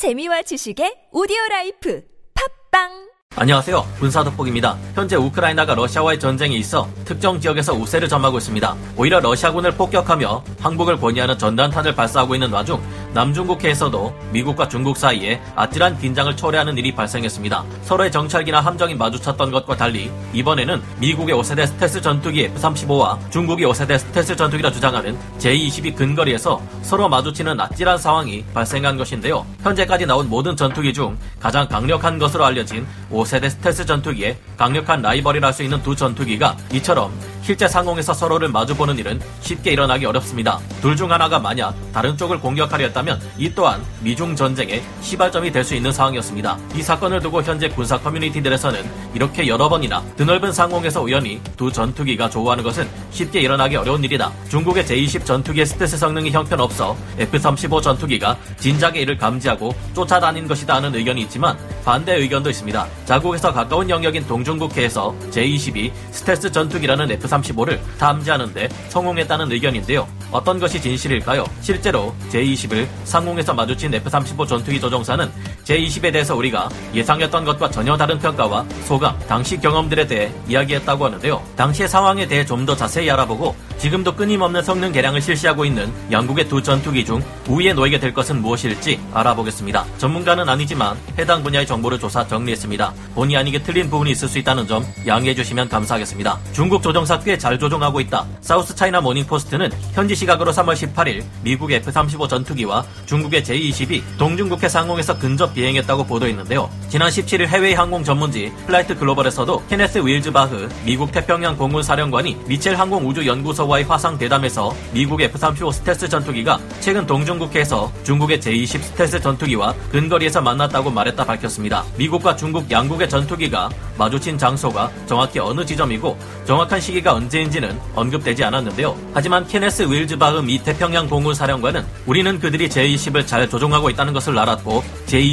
재미와 지식의 오디오 라이프 팟빵 안녕하세요. 군사독본입니다. 현재 우크라이나가 러시아와의 전쟁에 있어 특정 지역에서 우세를 점하고 있습니다. 오히려 러시아군을 폭격하며 항복을 권유하는 전단탄을 발사하고 있는 와중 남중국해에서도 미국과 중국 사이에 아찔한 긴장을 초래하는 일이 발생했습니다. 서로의 정찰기나 함정이 마주쳤던 것과 달리 이번에는 미국의 5세대 스텔스 전투기 F-35와 중국이 5세대 스텔스 전투기라 주장하는 J-20이 근거리에서 서로 마주치는 아찔한 상황이 발생한 것인데요. 현재까지 나온 모든 전투기 중 가장 강력한 것으로 알려진 5세대 스텔스 전투기의 강력한 라이벌이라 할 수 있는 두 전투기가 이처럼 실제 상공에서 서로를 마주보는 일은 쉽게 일어나기 어렵습니다. 둘 중 하나가 만약 다른 쪽을 공격하려 했다면 이 또한 미중 전쟁의 시발점이 될 수 있는 상황이었습니다. 이 사건을 두고 현재 군사 커뮤니티들에서는 이렇게 여러 번이나 드넓은 상공에서 우연히 두 전투기가 조우하는 것은 쉽게 일어나기 어려운 일이다. 중국의 제20 전투기의 스텔스 성능이 형편없어 F-35 전투기가 진작에 이를 감지하고 쫓아다닌 것이다 하는 의견이 있지만 반대 의견도 있습니다. 자국에서 가까운 영역인 동중국해에서 제22 스텔스 전투기라는 F-35를 탐지하는데 성공했다는 의견인데요. 어떤 것이 진실일까요? 실제로 제20을 상공에서 마주친 F-35 전투기 조종사는 J-20에 대해서 우리가 예상했던 것과 전혀 다른 평가와 소감, 당시 경험들에 대해 이야기했다고 하는데요. 당시의 상황에 대해 좀 더 자세히 알아보고 지금도 끊임없는 성능 개량을 실시하고 있는 양국의 두 전투기 중 우위에 놓이게 될 것은 무엇일지 알아보겠습니다. 전문가는 아니지만 해당 분야의 정보를 조사 정리했습니다. 본의 아니게 틀린 부분이 있을 수 있다는 점 양해해 주시면 감사하겠습니다. 중국 조종사 꽤 잘 조종하고 있다. 사우스 차이나 모닝포스트는 현지 시각으로 3월 18일 미국의 F-35 전투기와 중국의 J-20이 동중국해 상공에서 근접 비행했다고 보도했는데요. 지난 17일 해외 항공 전문지 플라이트 글로벌에서도 케네스 윌즈바흐 미국 태평양 공군 사령관이 미첼 항공 우주 연구소와의 화상 대담에서 미국의 F-35 스텔스 전투기가 최근 동중국해에서 중국의 J-20 스텔스 전투기와 근거리에서 만났다고 말했다 밝혔습니다. 미국과 중국 양국의 전투기가 마주친 장소가 정확히 어느 지점이고 정확한 시기가 언제인지는 언급되지 않았는데요. 하지만 케네스 윌즈바흐 미 태평양 공군 사령관은 우리는 그들이 J-20을 잘 조종하고 있다는 것을 알았고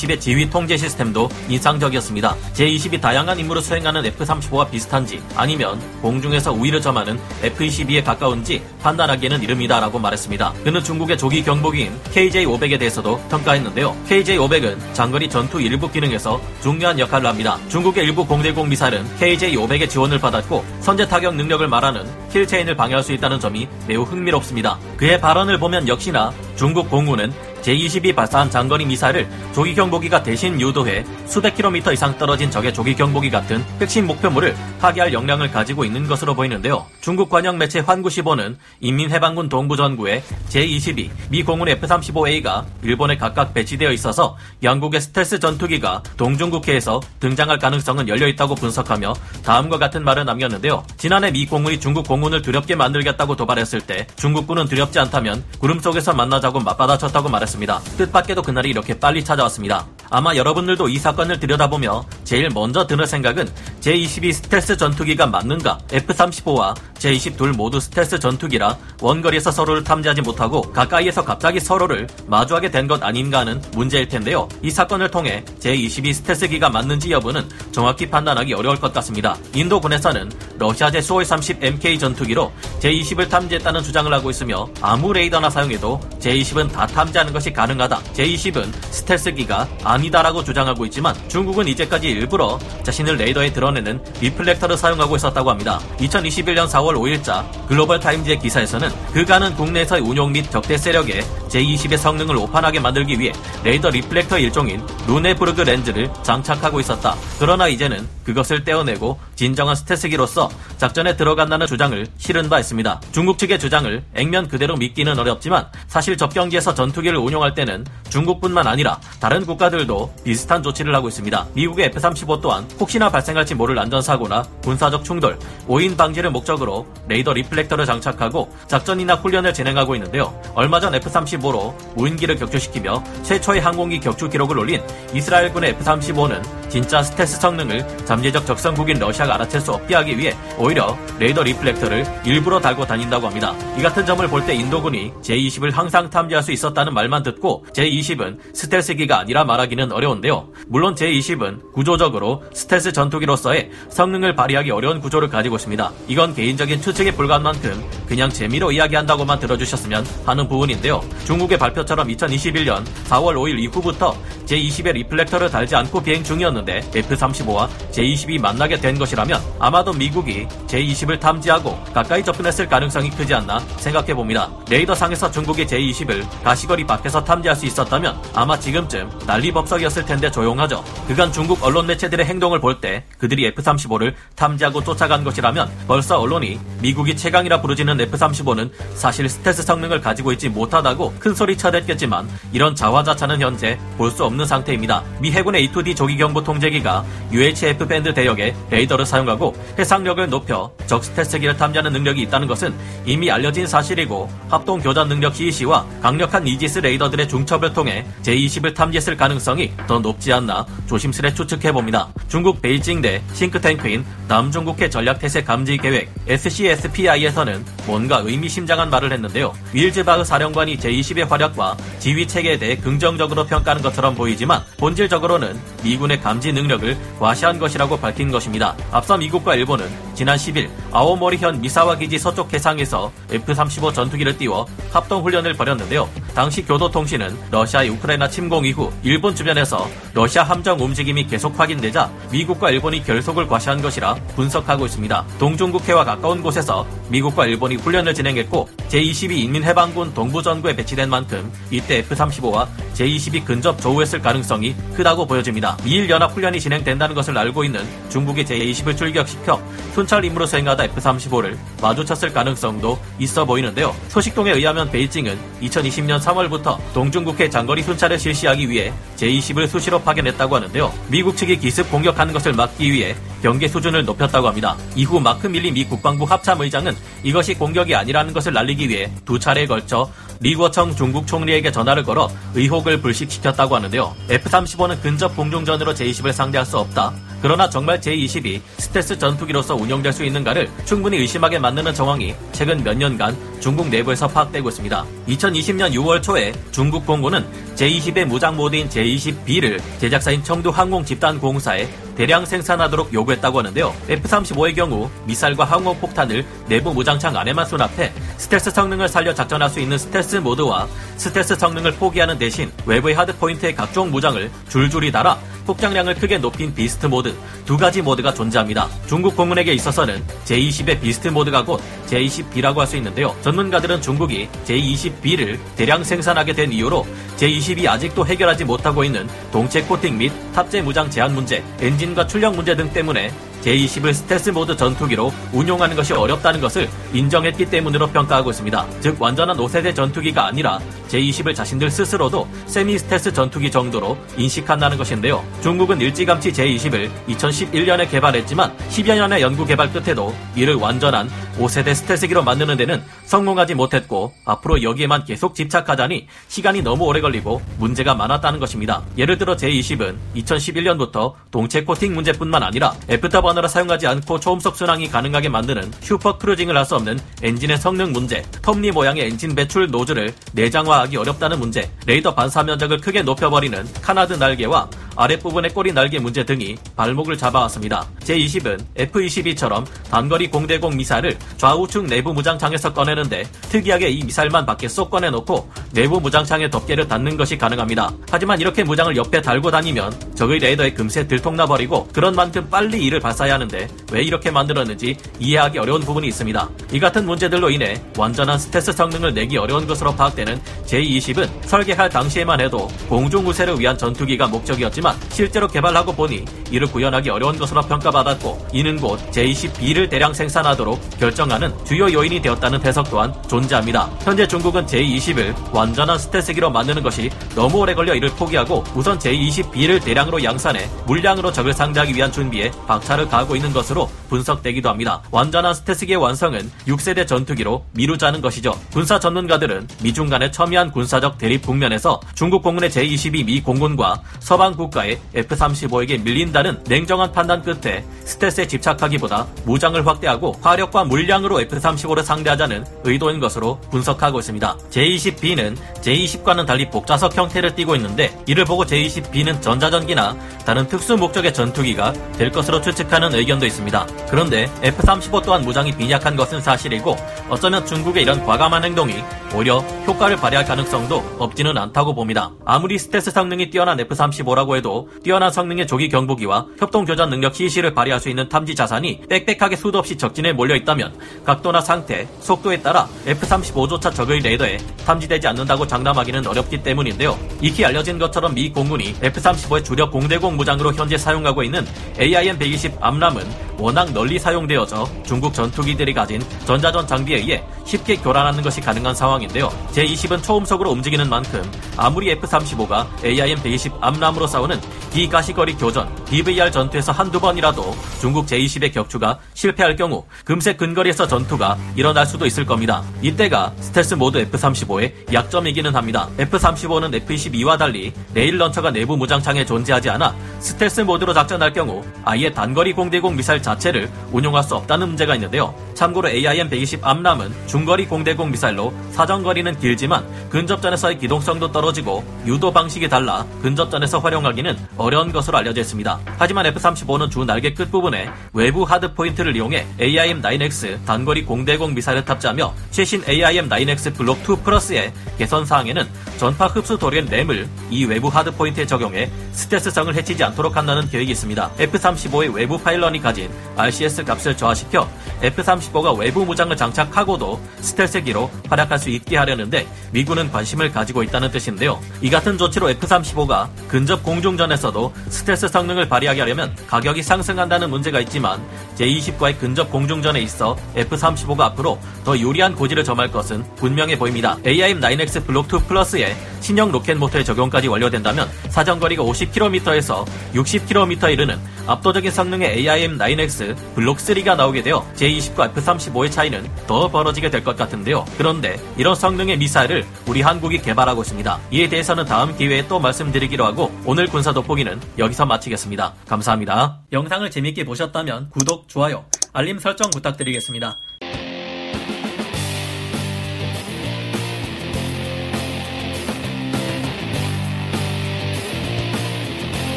J-20의 지휘 통제 시스템도 인상적이었습니다. J-20이 다양한 임무를 수행하는 F-35와 비슷한지 아니면 공중에서 우위를 점하는 F-22에 가까운지 판단하기에는 이릅니다라고 말했습니다. 그는 중국의 조기 경보기인 KJ-500에 대해서도 평가했는데요. KJ-500은 장거리 전투 일부 기능에서 중요한 역할을 합니다. 중국의 일부 공대공 미사일은 KJ-500의 지원을 받았고 선제 타격 능력을 말하는 킬체인을 방해할 수 있다는 점이 매우 흥미롭습니다. 그의 발언을 보면 역시나 중국 공군은 제22 발사한 장거리 미사일을 조기 경보기가 대신 유도해 수백 킬로미터 이상 떨어진 적의 조기 경보기 같은 핵심 목표물을 파괴할 역량을 가지고 있는 것으로 보이는데요. 중국 관영 매체 환구시보는 인민해방군 동부전구에 제22 미 공군 F-35A가 일본에 각각 배치되어 있어서 영국의 스텔스 전투기가 동중국해에서 등장할 가능성은 열려 있다고 분석하며 다음과 같은 말을 남겼는데요. 지난해 미 공군이 중국 공군을 두렵게 만들겠다고 도발했을 때 중국군은 두렵지 않다면 구름 속에서 만나자고 맞받아쳤다고 말했습니다. 뜻밖에도 그날이 이렇게 빨리 찾아왔습니다. 아마 여러분들도 이 사건을 들여다보며 제일 먼저 드는 생각은 제22 스텔스 전투기가 맞는가? F-35와 J-22 모두 스텔스 전투기라 원거리에서 서로를 탐지하지 못하고 가까이에서 갑자기 서로를 마주하게 된 것 아닌가 하는 문제일 텐데요. 이 사건을 통해 제-22 스텔스기가 맞는지 여부는 정확히 판단하기 어려울 것 같습니다. 인도 군에서는 러시아제 수호이 30 MK 전투기로 J-20을 탐지했다는 주장을 하고 있으며 아무 레이더나 사용해도 J-20은 다 탐지하는 것이 가능하다. J-20은 스텔스기가 아니다라고 주장하고 있지만 중국은 이제까지 일부러 자신을 레이더에 드러내는 reflector를 사용하고 있었다고 합니다. 2021년 4월 5일자 글로벌 타임즈의 기사에서는 그간은 국내에서의 운용 및 적대 세력에 J-20의 성능을 오판하게 만들기 위해 레이더 reflector 일종인 루네부르그 렌즈를 장착하고 있었다. 그러나 이제는 그것을 떼어내고 진정한 스텔스기로서 작전에 들어간다는 주장을 실은 바 있습니다. 중국 측의 주장을 액면 그대로 믿기는 어렵지만 사실 접경지에서 전투기를 운용할 때는 중국뿐만 아니라 다른 국가들도 비슷한 조치를 하고 있습니다. 미국의 F-35 또한 혹시나 발생할지 모를 안전사고나 군사적 충돌, 오인 방지를 목적으로 레이더 reflector를 장착하고 작전이나 훈련을 진행하고 있는데요. 얼마 전 F-35로 무인기를 격추시키며 최초의 항공기 격추 기록을 올린 이스라엘군의 F-35는 진짜 스텔스 성능을 잠재적 적성국인 러시아가 알아챌 수 없게 하기 위해 오히려 레이더 reflector를 일부러 달고 다닌다고 합니다. 이 같은 점을 볼 때 인도군이 J-20을 항상 탐지할 수 있었다는 말만 듣고 J-20은 스텔스기가 아니라 말하기는 어려운데요. 물론 J-20은 구조적으로 스텔스 전투기로서 의 성능을 발휘하기 어려운 구조를 가지고 있습니다. 이건 개인적인 추측에 불과한 만큼 그냥 재미로 이야기한다고만 들어주셨으면 하는 부분인데요. 중국의 발표처럼 2021년 4월 5일 이후부터 J-20의 reflector를 달지 않고 비행 중이었는데 F-35와 J-20이 만나게 된 것이라면 아마도 미국이 J-20을 탐지하고 가까이 접근했을 가능성이 크지 않나 생각해 봅니다. 레이더상에서 중국이 J-20을 가시거리 밖에서 탐지할 수 있었다면 아마 지금쯤 난리법석이었을 텐데 조용하죠. 그간 중국 언론 매체들의 행동을 볼 때 그들이 F-35를 탐지하고 쫓아간 것이라면 벌써 언론이 미국이 최강이라 부르짖는 F-35는 사실 스텔스 성능을 가지고 있지 못하다고 큰 소리 쳐댔겠지만 이런 자화자찬은 현재 볼 수 없는 상태입니다. 미 해군의 E-2D 조기경보 통제기가 UHF 밴드 대역에 레이더를 사용하고 해상력을 높여 적 스텔스기를 탐지하는 능력이 있다는 것은 이미 알려진 사실이고 합동 교전 능력 시시와 강력한 이지스 레이더들의 중첩을 통해 J-20을 탐지했을 가능성이 더 높지 않나 조심스레 추측해 봅니다. 중국 베이징대 싱크탱크인 남중국해 전략태세 감지 계획 SCSPI에서는 뭔가 의미심장한 말을 했는데요. 윌즈바흐 사령관이 J-20의 활약과 지휘 체계에 대해 긍정적으로 평가하는 것처럼 보 이지만 본질적으로는 미군의 감지 능력을 과시한 것이라고 밝힌 것입니다. 앞서 미국과 일본은 지난 10일 아오모리현 미사와 기지 서쪽 해상에서 F-35 전투기를 띄워 합동 훈련을 벌였는데요. 당시 교도통신은 러시아의 우크라이나 침공 이후 일본 주변에서 러시아 함정 움직임이 계속 확인되자 미국과 일본이 결속을 과시한 것이라 분석하고 있습니다. 동중국해와 가까운 곳에서 미국과 일본이 훈련을 진행했고 제22 인민해방군 동부전구에 배치된 만큼 이때 F-35와 제22 근접 조우했을 가능성이 크다고 보여집니다. 미일 연합 훈련이 진행된다는 것을 알고 있는 중국이 제20을 출격시켜 순찰 임무로 수행하다 F-35를 마주쳤을 가능성도 있어 보이는데요. 소식통에 의하면 베이징은 2020년 3월부터 동중국해 장거리 순찰을 실시하기 위해 제20을 수시로 파견했다고 하는데요. 미국 측이 기습 공격하는 것을 막기 위해 경계 수준을 높였다고 합니다. 이후 마크 밀리 미 국방부 합참의장은 이것이 공격이 아니라는 것을 알리기 위해 두 차례에 걸쳐 리궈청 중국 총리에게 전화를 걸어 의혹을 불식시켰다고 하는데요. F-35는 근접 공중전으로 제-20을 상대할 수 없다. 그러나 정말 J-20이 스텔스 전투기로서 운영 될수 있는가를 충분히 의심하게 만드는 정황이 최근 몇 년간 중국 내부에서 파악되고 있습니다. 2020년 6월 초에 중국 공군은 J-20의 무장 모드인 J-20B를 제작사인 청두 항공 집단 공사에 대량 생산하도록 요구했다고 하는데요. F-35의 경우 미사일과 항공폭탄을 내부 무장창 안에만 수납해 스텔스 성능을 살려 작전할 수 있는 스텔스 모드와 스텔스 성능을 포기하는 대신 외부의 hardpoint에 각종 무장을 줄줄이 달아 폭장량을 크게 높인 beast mode 두 가지 모드가 존재합니다. 중국 공군에게 있어서는 J-20의 beast mode가 곧 J-20B라고 할 수 있는데요. 전문가들은 중국이 J-20B를 대량 생산하게 된 이유로 J-20이 아직도 해결하지 못하고 있는 동체 코팅 및 탑재 무장 제한 문제, 엔진과 출력 문제 등 때문에 J-20을 스텔스 모드 전투기로 운용하는 것이 어렵다는 것을 인정했기 때문으로 평가하고 있습니다. 즉 완전한 5세대 전투기가 아니라 J-20을 자신들 스스로도 세미 스텔스 전투기 정도로 인식한다는 것인데요. 중국은 일찌감치 J-20을 2011년에 개발했지만 10여 년의 연구 개발 끝에도 이를 완전한 5세대 스텔스기로 만드는 데는 성공하지 못했고 앞으로 여기에만 계속 집착하자니 시간이 너무 오래 걸리고 문제가 많았다는 것입니다. 예를 들어 J-20은 2011년부터 동체 코팅 문제뿐만 아니라 애프터버너를 사용하지 않고 초음속 순항이 가능하게 만드는 super cruising을 할 수 없는 엔진의 성능 문제, 톱니 모양의 엔진 배출 노즐을 내장화하기 어렵다는 문제, 레이더 반사 면적을 크게 높여버리는 canard 날개와 아랫부분의 꼬리 날개 문제 등이 발목을 잡아왔습니다. 제20은 F-22처럼 단거리 공대공 미사일을 좌우측 내부 무장창에서 꺼내는데 특이하게 이 미사일만 밖에 쏙 꺼내놓고 내부 무장창에 덮개를 닫는 것이 가능합니다. 하지만 이렇게 무장을 옆에 달고 다니면 적의 레이더에 금세 들통나버리고 그런 만큼 빨리 이를 발사해야 하는데 왜 이렇게 만들었는지 이해하기 어려운 부분이 있습니다. 이 같은 문제들로 인해 완전한 스텔스 성능을 내기 어려운 것으로 파악되는 J-20은 설계할 당시에만 해도 공중 우세를 위한 전투기가 목적이었지만 실제로 개발하고 보니 이를 구현하기 어려운 것으로 평가받았고 이는 곧 J-20B를 대량 생산하도록 결정하는 주요 요인이 되었다는 해석 또한 존재합니다. 현재 중국은 J-20을 완전한 스텔스기로 만드는 것이 너무 오래 걸려 이를 포기하고 우선 J-20B를 대량으로 양산해 물량으로 적을 상대하기 위한 준비에 박차를 가하고 있는 것으로 분석되기도 합니다. 완전한 스텔스기의 완성은 6세대 전투기로 미루자는 것이죠. 군사 전문가들은 미중 간의 첨예한 군사적 대립 국면에서 중국 공군의 제22 미 공군과 서방 국 국가의 F-35에게 밀린다는 냉정한 판단 끝에 스텔스에 집착하기보다 무장을 확대하고 화력과 물량으로 F-35를 상대하자는 의도인 것으로 분석하고 있습니다. J-20B는 J-20과는 달리 복자석 형태를 띠고 있는데 이를 보고 J-20B는 전자전기나 다른 특수 목적의 전투기가 될 것으로 추측하는 의견도 있습니다. 그런데 F-35 또한 무장이 빈약한 것은 사실이고 어쩌면 중국의 이런 과감한 행동이 오히려 효과를 발휘할 가능성도 없지는 않다고 봅니다. 아무리 스텔스 성능이 뛰어난 F-35라고 해도 뛰어난 성능의 조기 경보기와 협동 교전 능력 CC를 발휘할 수 있는 탐지 자산이 빽빽하게 수도 없이 적진에 몰려 있다면 각도나 상태, 속도에 따라 F-35조차 적의 레이더에 탐지되지 않는다고 장담하기는 어렵기 때문인데요. 익히 알려진 것처럼 미 공군이 F-35의 주력 공대공 무장으로 현재 사용하고 있는 AIM-120 암람은 워낙 널리 사용되어져 중국 전투기들이 가진 전자전 장비에 의해 쉽게 교란하는 것이 가능한 상황인데요. J-20은 초음속으로 움직이는 만큼 아무리 F-35가 AIM-120 AMRAAM으로 싸우는 비가시거리 교전, BVR 전투에서 한두 번이라도 중국 J-20의 격추가 실패할 경우 금세 근거리에서 전투가 일어날 수도 있을 겁니다. 이때가 스텔스 모드 F-35의 약점이기는 합니다. F-35는 F-22와 달리 rail launcher가 내부 무장창에 존재하지 않아 스텔스 모드로 작전할 경우 아예 단거리 공대공 미사일 자체를 운용할 수 없다는 문제가 있는데요. 참고로 AIM-120 AMRAAM은 중거리 공대공 미사일로 사정거리는 길지만 근접전에서의 기동성도 떨어지고 유도 방식이 달라 근접전에서 활용하기는 어려운 것으로 알려져 있습니다. 하지만 F-35는 주 날개 끝부분에 외부 hardpoint를 이용해 AIM-9X 단거리 공대공 미사일을 탑재하며 최신 AIM-9X 블록 2 플러스의 개선 사항에는 전파 흡수 도료인 RAM을 이 외부 hardpoint에 적용해 스텔스성을 해치지 않 도록 한다는 계획이 있습니다. F-35의 외부 pylon이 가진 RCS 값을 저하시켜 F-35가 외부 무장을 장착하고도 스텔스기로 활약할 수 있게 하려는데 미군은 관심을 가지고 있다는 뜻인데요. 이 같은 조치로 F-35가 근접 공중전에서도 스텔스 성능을 발휘하게 하려면 가격이 상승한다는 문제가 있지만 J-20과의 근접 공중전에 있어 F-35가 앞으로 더 유리한 고지를 점할 것은 분명해 보입니다. AIM-9X 블록 2 플러스에 신형 로켓 모터의 적용까지 완료된다면 사정거리가 50km에서 60km에 이르는 압도적인 성능의 AIM-9X 블록 3가 나오게 되어 J-20과 F-35의 차이는 더 벌어지게 될 것 같은데요. 그런데 이런 성능의 미사일을 우리 한국이 개발하고 있습니다. 이에 대해서는 다음 기회에 또 말씀드리기로 하고 오늘 군사 돋보기는 여기서 마치겠습니다. 감사합니다. 영상을 재밌게 보셨다면 구독, 좋아요, 알림 설정 부탁드리겠습니다.